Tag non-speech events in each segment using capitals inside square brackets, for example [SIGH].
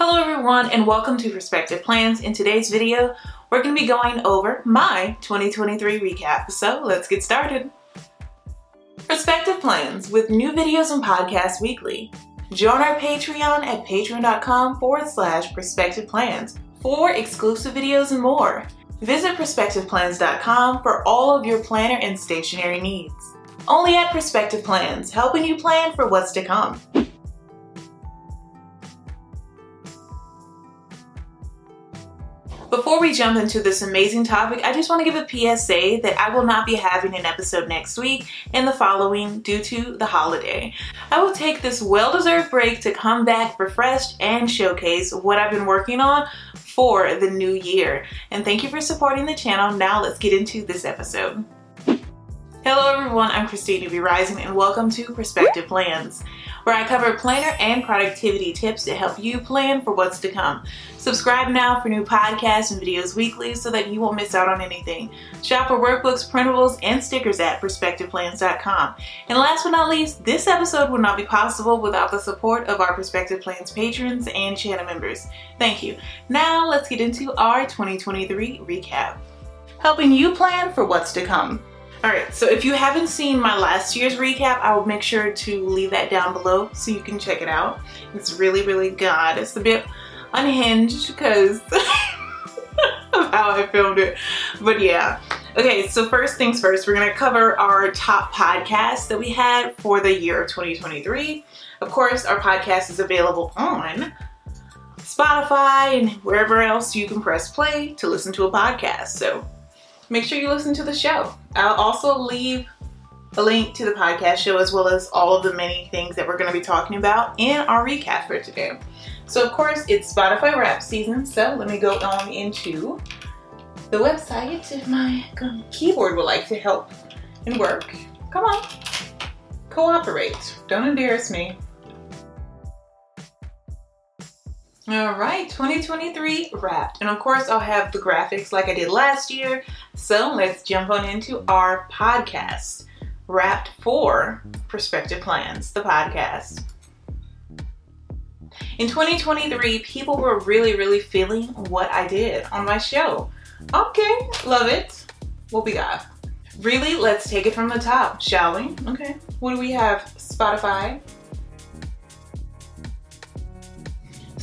Hello everyone and welcome to Prospective Plans. In today's video, we're going to be going over my 2023 recap. So let's get started. Prospective Plans with new videos and podcasts weekly. Join our Patreon at patreon.com forward slash prospective plans for exclusive videos and more. Visit prospectiveplans.com for all of your planner and stationery needs. Only at Prospective Plans, helping you plan for what's to come. Before we jump into this amazing topic, I just want to give a PSA that I will not be having an episode next week and the following due to the holiday. I will take this well deserved break to come back refreshed and showcase what I've been working on for the new year. And thank you for supporting the channel. Now let's get into this episode. Hello everyone, I'm Christine Newbie Rising and welcome to Prospective Plans, where I cover planner and productivity tips to help you plan for what's to come. Subscribe now for new podcasts and videos weekly so that you won't miss out on anything. Shop for workbooks, printables, and stickers at prospectiveplans.com. And last but not least, this episode would not be possible without the support of our Prospective Plans patrons and channel members. Thank you. Now let's get into our 2023 recap. Helping you plan for what's to come. Alright, so if you haven't seen my last year's recap, I will make sure to leave that down below so you can check it out. It's really, really good. It's a bit unhinged because [LAUGHS] of how I filmed it. But yeah. Okay, so first things first, we're gonna cover our top podcasts that we had for the year of 2023. Of course, our podcast is available on Spotify and wherever else you can press play to listen to a podcast. So make sure you listen to the show. I'll also leave a link to the podcast show as well as all of the many things that we're going to be talking about in our recap for today. So, of course, it's Spotify rap season. So, let me go on into the website if my keyboard would like to help and work. Come on, cooperate. Don't embarrass me. All right, 2023 wrapped. And of course, I'll have the graphics like I did last year. So let's jump on into our podcast, Wrapped for Prospective Plans, the podcast. In 2023, people were really, really feeling what I did on my show. Okay, love it. What we got? Really, let's take it from the top, shall we? Okay, what do we have? Spotify,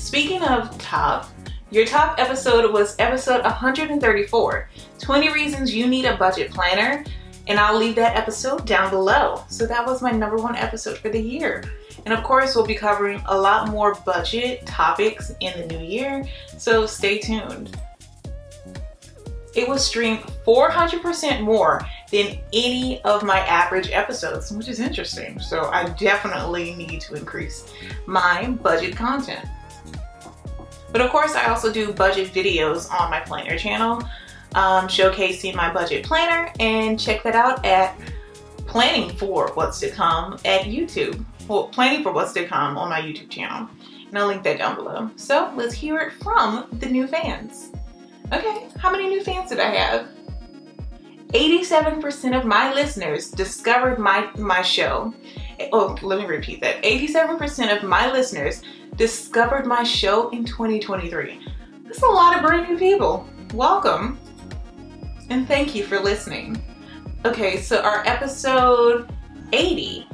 Speaking of top, your top episode was episode 134 20 Reasons You Need a Budget Planner. And I'll leave that episode down below. So that was my number one episode for the year. And of course, we'll be covering a lot more budget topics in the new year. So stay tuned. It was streamed 400% more than any of my average episodes, which is interesting. So I definitely need to increase my budget content. But of course, I also do budget videos on my planner channel, um, showcasing my budget planner, and check that out at Planning for What's to Come at YouTube. Well, Planning for What's to Come on my YouTube channel. And I'll link that down below. So let's hear it from the new fans. Okay, how many new fans did I have? 87% of my listeners discovered my, my show. Oh, let me repeat that. 87% of my listeners discovered my show in 2023. That's a lot of brand new people. Welcome. And thank you for listening. Okay, so our episode 80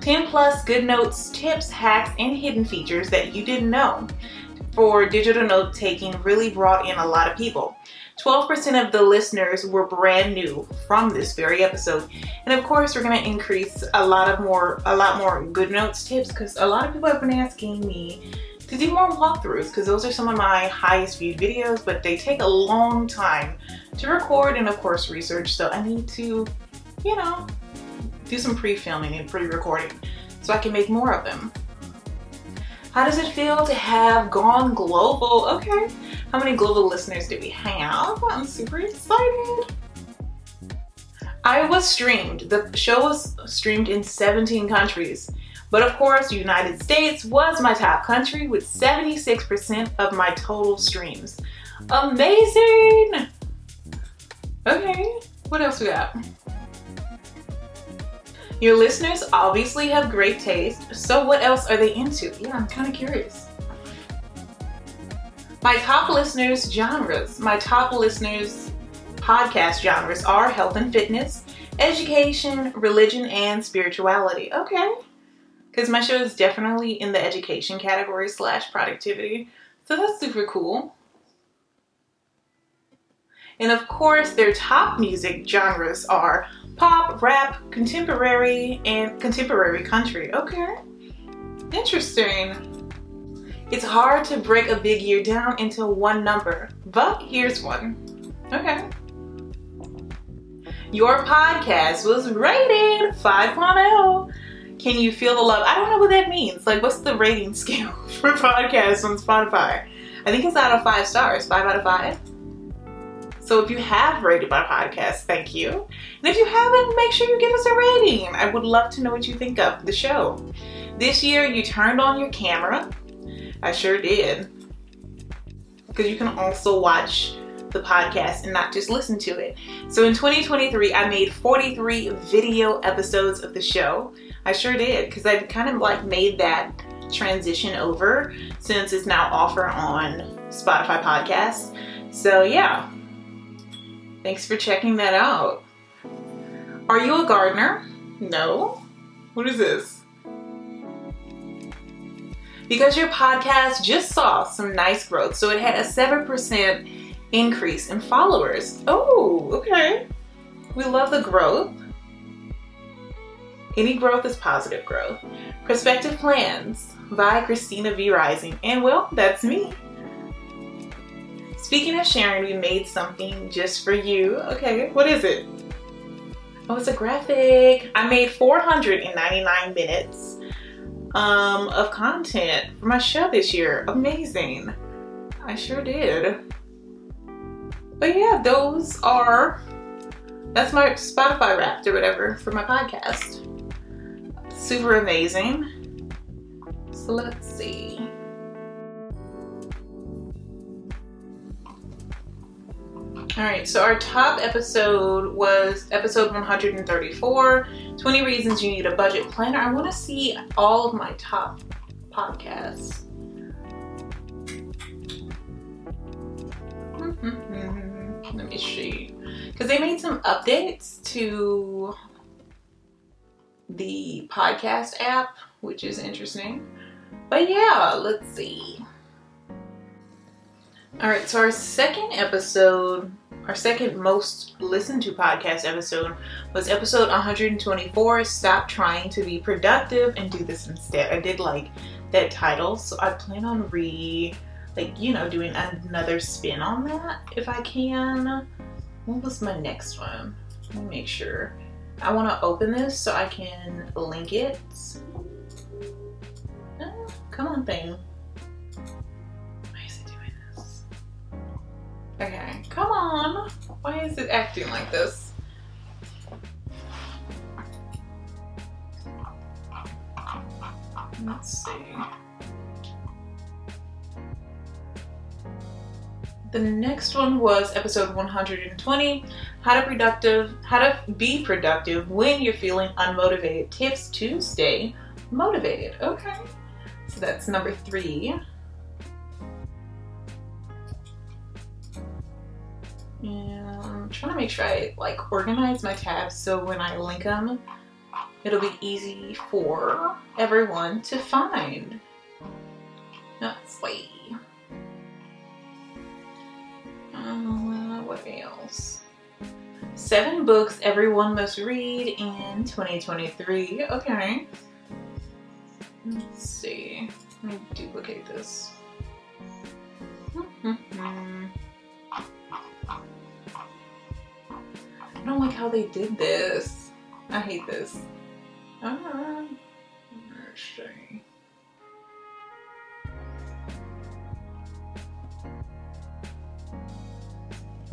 10 plus GoodNotes, tips, hacks, and hidden features that you didn't know for digital note taking really brought in a lot of people. 12% of the listeners were brand new from this very episode. And of course, we're going to increase a lot of more a lot more GoodNotes tips cuz a lot of people have been asking me to do more walkthroughs because those are some of my highest viewed videos, but they take a long time to record and of course research. So I need to, you know, do some pre-filming and pre-recording so I can make more of them. How does it feel to have gone global? Okay, how many global listeners do we have? I'm super excited. I was streamed. The show was streamed in 17 countries. But of course, the United States was my top country with 76% of my total streams. Amazing! Okay, what else we got? Your listeners obviously have great taste, so what else are they into? Yeah, I'm kind of curious. My top listeners' genres, my top listeners' podcast genres are health and fitness, education, religion, and spirituality. Okay. Because my show is definitely in the education category slash productivity. So that's super cool. And of course, their top music genres are pop, rap, contemporary, and contemporary country. Okay. Interesting. It's hard to break a big year down into one number, but here's one. Okay. Your podcast was rated 5.0. Can you feel the love? I don't know what that means. Like, what's the rating [LAUGHS] scale for podcasts on Spotify? I think it's out of five stars, five out of five. So if you have rated my podcast, thank you. And if you haven't, make sure you give us a rating. I would love to know what you think of the show. This year, you turned on your camera. I sure did. Because you can also watch the podcast and not just listen to it. So in 2023, I made 43 video episodes of the show. I sure did because I've kind of like made that transition over since it's now offered on Spotify podcasts. So yeah, Thanks for checking that out. Are you a gardener? No. What is this? Because your podcast just saw some nice growth, so it had a 7% increase in followers. Oh, okay. We love the growth. Any growth is positive growth. Prospective Plans by Christina V. Rising. And well, that's me. Speaking of sharing, we made something just for you. Okay, what is it? Oh, it's a graphic. I made 499 minutes um, of content for my show this year. Amazing. I sure did. But yeah, those are, that's my Spotify wrapped or whatever for my podcast. Super amazing. So let's see. All right, so our top episode was episode 134 20 Reasons You Need a Budget Planner. I want to see all of my top podcasts. [LAUGHS] Let me see. Because they made some updates to the podcast app, which is interesting. But yeah, let's see. All right, so our second episode our second most listened to podcast episode was episode 124 Stop Trying to Be Productive and Do This Instead. I did like that title, so I plan on re like you know doing another spin on that if I can. What was my next one? Let me make sure. I want to open this so I can link it. Oh, come on, thing. Why is it acting like this? Let's see. The next one was episode 120, how to productive, how to be productive when you're feeling unmotivated. Tips to stay motivated. Okay. So that's number 3. And I'm trying to make sure I like organize my tabs so when I link them, it'll be easy for everyone to find. Let's see. Uh, what else? Seven books everyone must read in 2023. Okay. Let's see. Let me duplicate this. I how they did this. I hate this. Let's.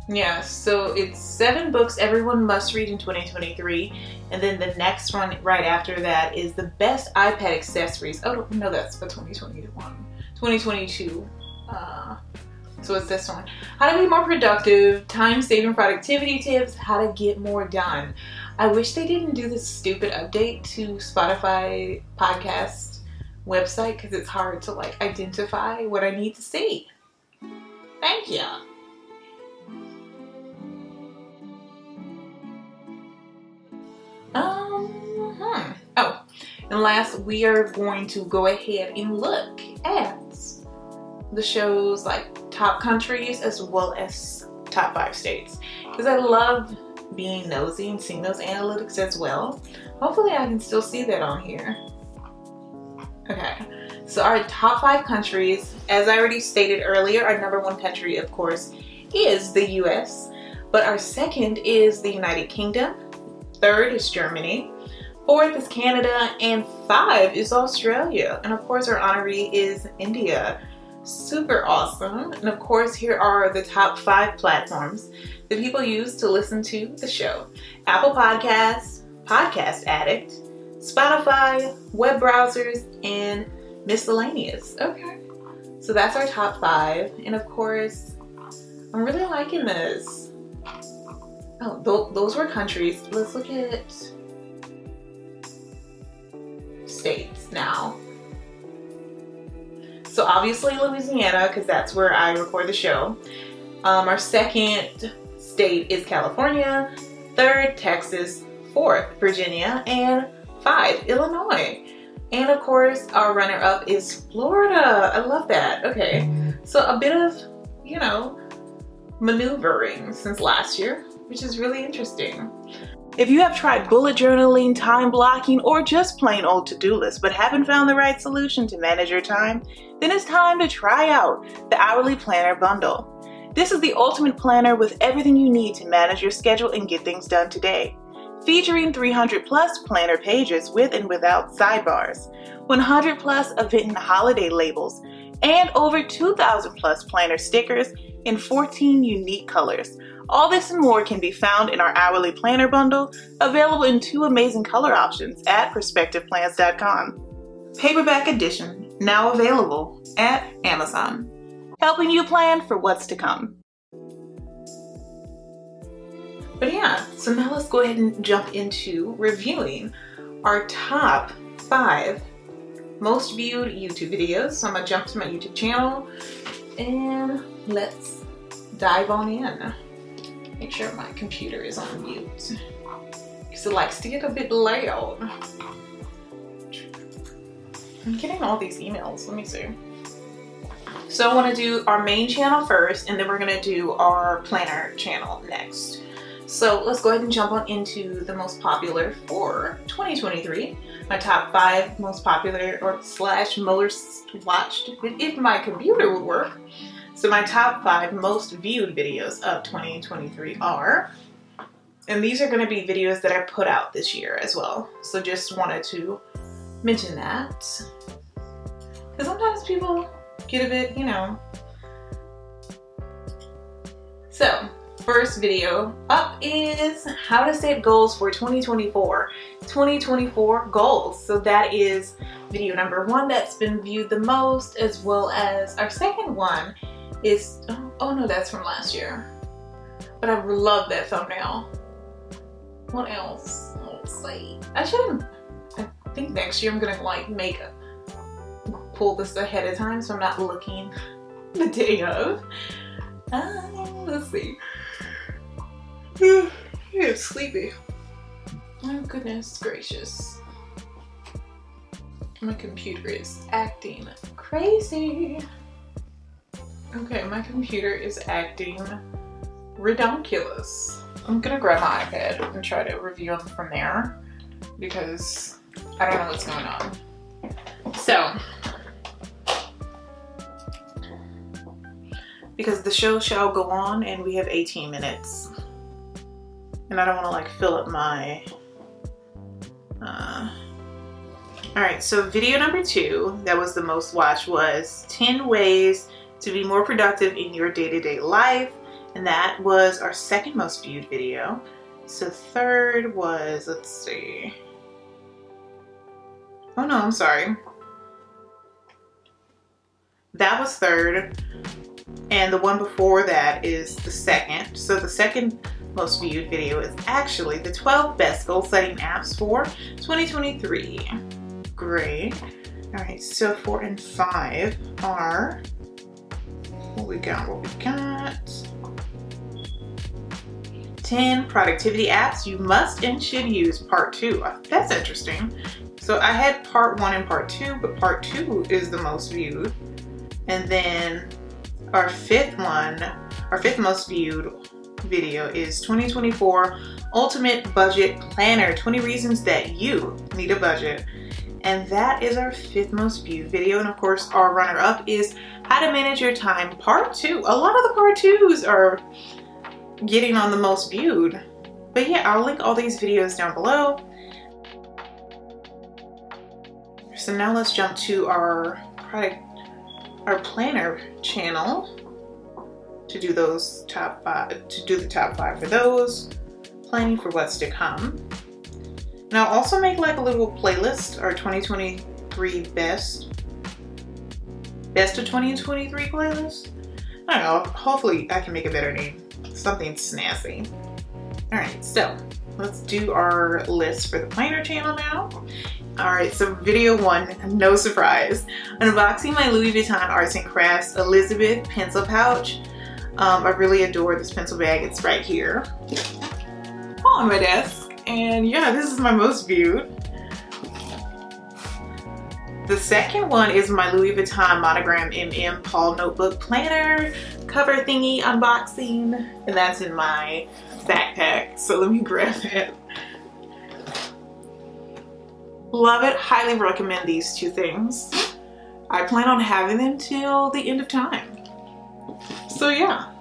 Yeah, so it's seven books everyone must read in 2023. And then the next one right after that is the best iPad accessories. Oh, no, that's for 2021. 2022. Uh, so it's this one. How to be more productive, time saving productivity tips, how to get more done. I wish they didn't do this stupid update to Spotify podcast website because it's hard to like identify what I need to see. Thank you. Um, hmm. Oh, and last, we are going to go ahead and look at the show's like top countries as well as top five states because I love being nosy and seeing those analytics as well. Hopefully, I can still see that on here. Okay, so our top five countries, as I already stated earlier, our number one country, of course, is the US, but our second is the United Kingdom, third is Germany, fourth is Canada, and five is Australia. And of course, our honoree is India. Super awesome. And of course, here are the top five platforms that people use to listen to the show Apple Podcasts, Podcast Addict, Spotify, web browsers, and miscellaneous. Okay. So that's our top five. And of course, I'm really liking this. Oh, th- those were countries. Let's look at states now. So obviously Louisiana, because that's where I record the show. Um, our second state is California. Third, Texas. Fourth, Virginia. And five, Illinois. And of course, our runner up is Florida. I love that. Okay. So a bit of, you know, maneuvering since last year, which is really interesting. If you have tried bullet journaling, time blocking, or just plain old to do lists but haven't found the right solution to manage your time, then it's time to try out the Hourly Planner Bundle. This is the ultimate planner with everything you need to manage your schedule and get things done today. Featuring 300 plus planner pages with and without sidebars, 100 plus event and holiday labels, and over 2,000 plus planner stickers in 14 unique colors all this and more can be found in our hourly planner bundle, available in two amazing color options at prospectiveplans.com. Paperback edition, now available at Amazon, helping you plan for what's to come. But yeah, so now let's go ahead and jump into reviewing our top five most viewed YouTube videos. So I'm gonna jump to my YouTube channel and let's dive on in make sure my computer is on mute because it likes to get a bit loud. I'm getting all these emails. Let me see. So I want to do our main channel first, and then we're going to do our planner channel next. So let's go ahead and jump on into the most popular for 2023. My top five most popular or slash most watched, if my computer would work. So my top five most viewed videos of 2023 are, and these are going to be videos that I put out this year as well. So just wanted to mention that. Because sometimes people get a bit, you know. So, first video up is how to set goals for 2024. 2024 goals. So that is video number one that's been viewed the most, as well as our second one is, oh, no, that's from last year. But I love that thumbnail. What else? Let's see. I should I think next year I'm gonna like make a, pull this ahead of time so I'm not looking [LAUGHS] the day of. Uh, let's see. [SIGHS] it's sleepy. Oh goodness gracious. My computer is acting crazy. Okay, my computer is acting redonkulous. I'm gonna grab my iPad and try to review them from there because I don't know what's going on. So, because the show shall go on and we have 18 minutes and I don't want to like fill up my uh, all right so video number two that was the most watched was 10 ways to be more productive in your day-to-day life. And that was our second most viewed video. So third was, let's see. Oh no, I'm sorry. That was third. And the one before that is the second. So the second most viewed video is actually the 12 best goal setting apps for 2023. Great. All right, so four and five are what we got, what we got. 10 productivity apps you must and should use, part two. That's interesting. So I had part one and part two, but part two is the most viewed. And then our fifth one, our fifth most viewed video is 2024 Ultimate Budget Planner 20 Reasons That You Need a Budget. And that is our fifth most viewed video. And of course, our runner up is How to Manage Your Time Part 2. A lot of the part 2s are getting on the most viewed. But yeah, I'll link all these videos down below. So now let's jump to our product, our planner channel to do those top five, to do the top five for those, planning for what's to come. I'll also make like a little playlist, our 2023 best, best of 2023 playlist. I don't know, hopefully I can make a better name, something snazzy. All right, so let's do our list for the planner channel now. All right, so video one, no surprise. Unboxing my Louis Vuitton Arts and Crafts Elizabeth pencil pouch. Um, I really adore this pencil bag. It's right here on my desk. And yeah, this is my most viewed. The second one is my Louis Vuitton Monogram MM Paul Notebook Planner cover thingy unboxing. And that's in my backpack. So let me grab it. Love it. Highly recommend these two things. I plan on having them till the end of time. So yeah.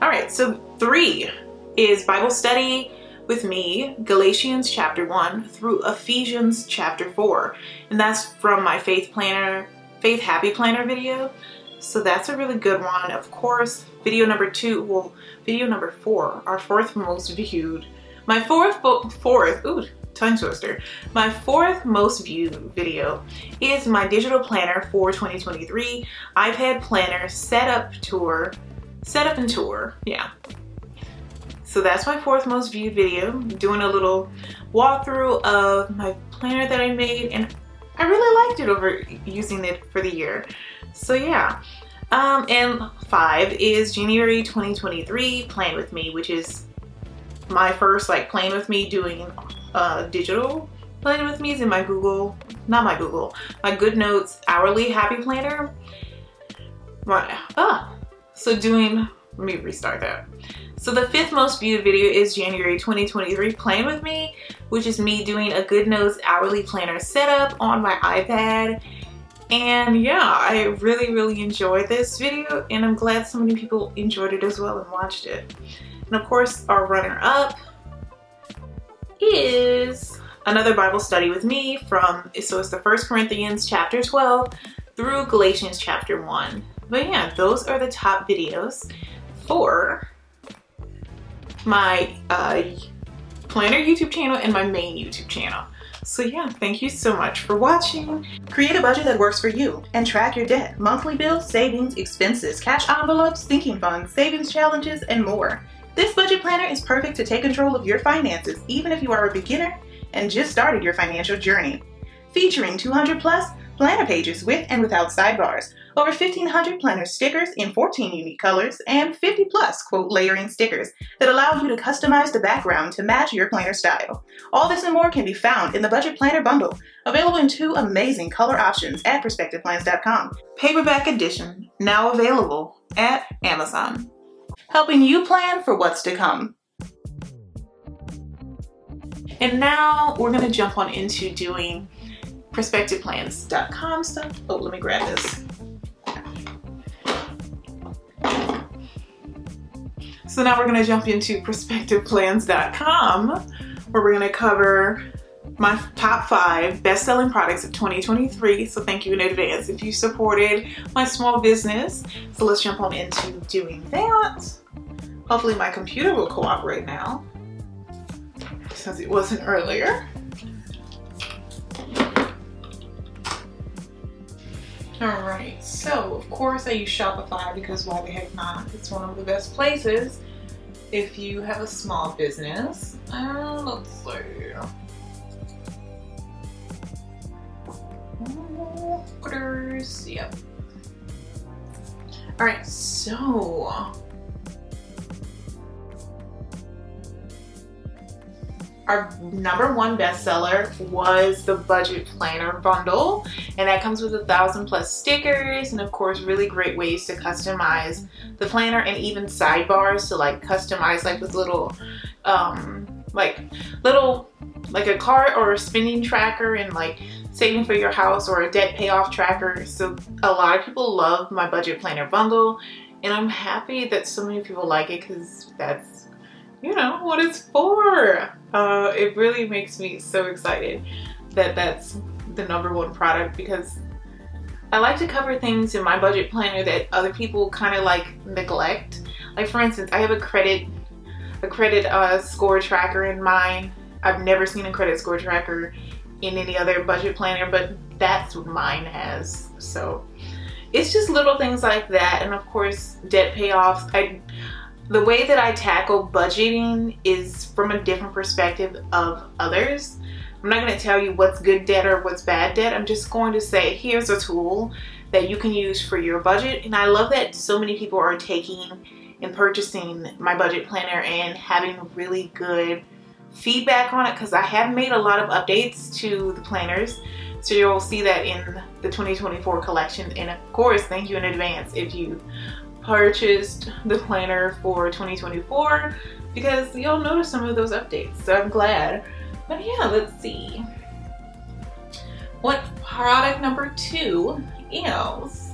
All right, so three is Bible study with me, Galatians chapter 1 through Ephesians chapter 4. And that's from my Faith Planner, Faith Happy Planner video. So that's a really good one. Of course, video number two, well, video number four, our fourth most viewed. My fourth, fourth, ooh, tongue twister. My fourth most viewed video is my digital planner for 2023 iPad planner setup tour, setup and tour, yeah. So that's my fourth most viewed video, doing a little walkthrough of my planner that I made and I really liked it over using it for the year. So yeah. Um, and five is January 2023 Plan With Me, which is my first like Plan With Me doing uh, digital planning with me is in my Google, not my Google, my GoodNotes hourly happy planner. My, ah, so doing, let me restart that. So the fifth most viewed video is January 2023 Plan With Me, which is me doing a Good GoodNotes hourly planner setup on my iPad. And yeah, I really, really enjoyed this video and I'm glad so many people enjoyed it as well and watched it. And of course, our runner up is another Bible study with me from, so it's the First Corinthians chapter 12 through Galatians chapter 1. But yeah, those are the top videos for my uh, planner YouTube channel and my main YouTube channel. So yeah, thank you so much for watching. Create a budget that works for you and track your debt, monthly bills, savings, expenses, cash envelopes, sinking funds, savings challenges, and more. This budget planner is perfect to take control of your finances, even if you are a beginner and just started your financial journey. Featuring 200 plus planner pages with and without sidebars, over 1500 planner stickers in 14 unique colors, and 50 plus quote layering stickers that allow you to customize the background to match your planner style. All this and more can be found in the Budget Planner Bundle, available in two amazing color options at prospectiveplans.com. Paperback edition, now available at Amazon helping you plan for what's to come. And now we're gonna jump on into doing prospectiveplans.com stuff. Oh, let me grab this. So now we're gonna jump into prospectiveplans.com where we're gonna cover my top five best-selling products of 2023. So thank you in advance if you supported my small business. So let's jump on into doing that. Hopefully my computer will cooperate now since it wasn't earlier. Alright, so of course I use Shopify because why the heck not? It's one of the best places if you have a small business. Uh, let's see. Orders, yep. All right, so our number one bestseller was the budget planner bundle and that comes with a thousand plus stickers and of course really great ways to customize the planner and even sidebars to like customize like with little um like little like a cart or a spending tracker and like saving for your house or a debt payoff tracker. So a lot of people love my budget planner bundle and i'm happy that so many people like it because that's you know what it's for uh, it really makes me so excited that that's the number one product because I like to cover things in my budget planner that other people kind of like neglect. Like for instance, I have a credit a credit uh, score tracker in mine. I've never seen a credit score tracker in any other budget planner, but that's what mine has. So it's just little things like that, and of course debt payoffs. I the way that I tackle budgeting is from a different perspective of others. I'm not going to tell you what's good debt or what's bad debt. I'm just going to say here's a tool that you can use for your budget. And I love that so many people are taking and purchasing my budget planner and having really good feedback on it because I have made a lot of updates to the planners. So you'll see that in the 2024 collection. And of course, thank you in advance if you purchased the planner for 2024 because you'll notice some of those updates. So I'm glad. But yeah, let's see. What product number two is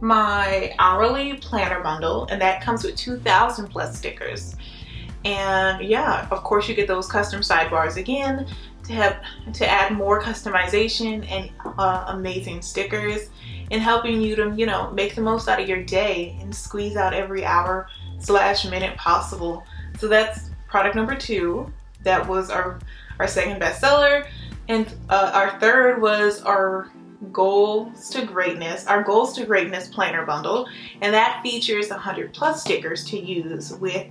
my hourly planner bundle, and that comes with 2,000 plus stickers. And yeah, of course, you get those custom sidebars again to have to add more customization and uh, amazing stickers in helping you to, you know, make the most out of your day and squeeze out every hour slash minute possible. So that's product number two. That was our our second bestseller, and uh, our third was our goals to greatness our goals to greatness planner bundle and that features 100 plus stickers to use with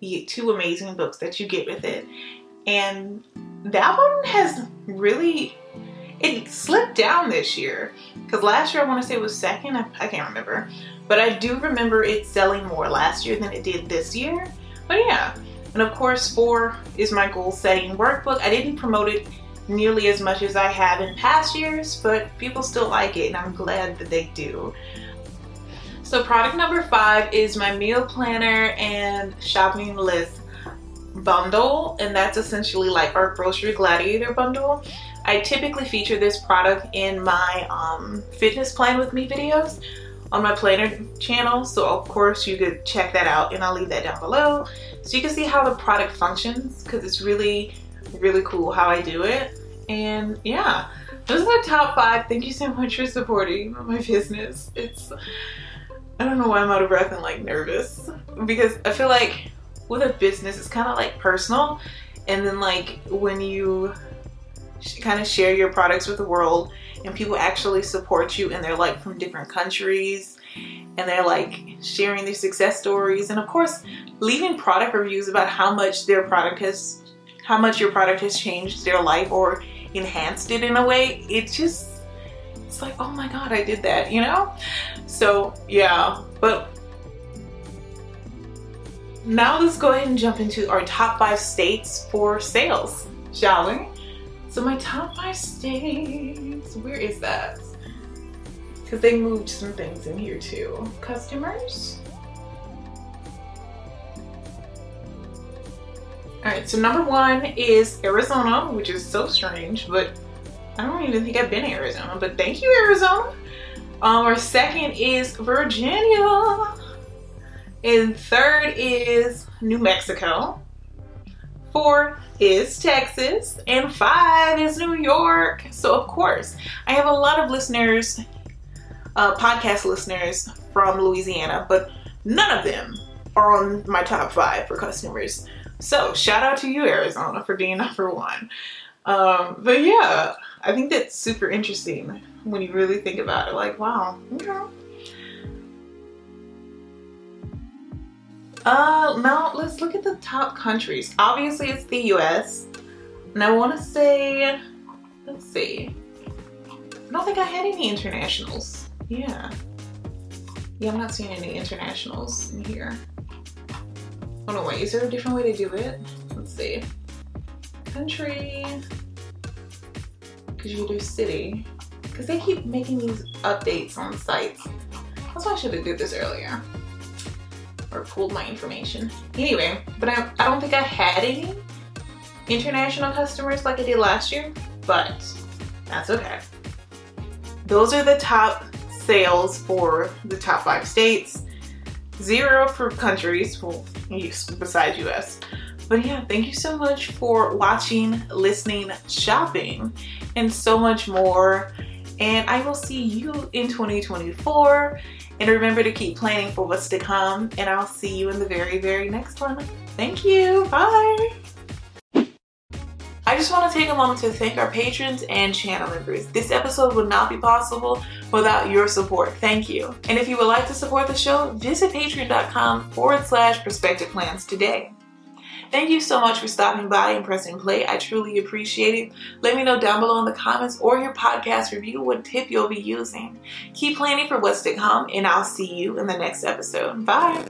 the two amazing books that you get with it and that one has really it slipped down this year because last year I want to say it was second. I, I, can't remember, but I do remember it selling more last year than it did this year. But yeah, and of course, four is my goal setting workbook. I didn't promote it nearly as much as I have in past years, but people still like it, and I'm glad that they do. So, product number five is my meal planner and shopping list bundle, and that's essentially like our grocery gladiator bundle. I typically feature this product in my um, fitness plan with me videos on my planner channel. So of course you could check that out and I'll leave that down below. So you can see how the product functions because it's really, really cool how I do it. And yeah, those are the top five. Thank you so much for supporting my business. It's, I don't know why I'm out of breath and like nervous because I feel like with a business, it's kind of like personal. And then like when you kind of share your products with the world and people actually support you and they're like from different countries and they're like sharing their success stories and of course leaving product reviews about how much their product has how much your product has changed their life or enhanced it in a way it just it's like oh my god i did that you know? So yeah but now let's go ahead and jump into our top five states for sales shall we so my top five states, where is that? Because they moved some things in here too. Customers. Alright, so number one is Arizona, which is so strange, but I don't even think I've been to Arizona, but thank you, Arizona. Um, our second is Virginia. And third is New Mexico. Four is Texas, and five is New York. So, of course, I have a lot of listeners, uh, podcast listeners from Louisiana, but none of them are on my top five for customers. So, shout out to you, Arizona, for being [LAUGHS] number one. Um, but yeah, I think that's super interesting when you really think about it. Like, wow, you know, Uh, now let's look at the top countries. Obviously, it's the US. And I want to say, let's see. I don't think I had any internationals. Yeah. Yeah, I'm not seeing any internationals in here. Oh no, wait, is there a different way to do it? Let's see. Country. Because you do city. Because they keep making these updates on sites. That's why I should have did this earlier. Or pulled my information. Anyway, but I, I don't think I had any international customers like I did last year, but that's okay. Those are the top sales for the top five states. Zero for countries, well, besides US. But yeah, thank you so much for watching, listening, shopping, and so much more. And I will see you in 2024. And remember to keep planning for what's to come. And I'll see you in the very, very next one. Thank you. Bye. I just want to take a moment to thank our patrons and channel members. This episode would not be possible without your support. Thank you. And if you would like to support the show, visit patreon.com forward slash prospective plans today. Thank you so much for stopping by and pressing play. I truly appreciate it. Let me know down below in the comments or your podcast review what tip you'll be using. Keep planning for what's to come, and I'll see you in the next episode. Bye.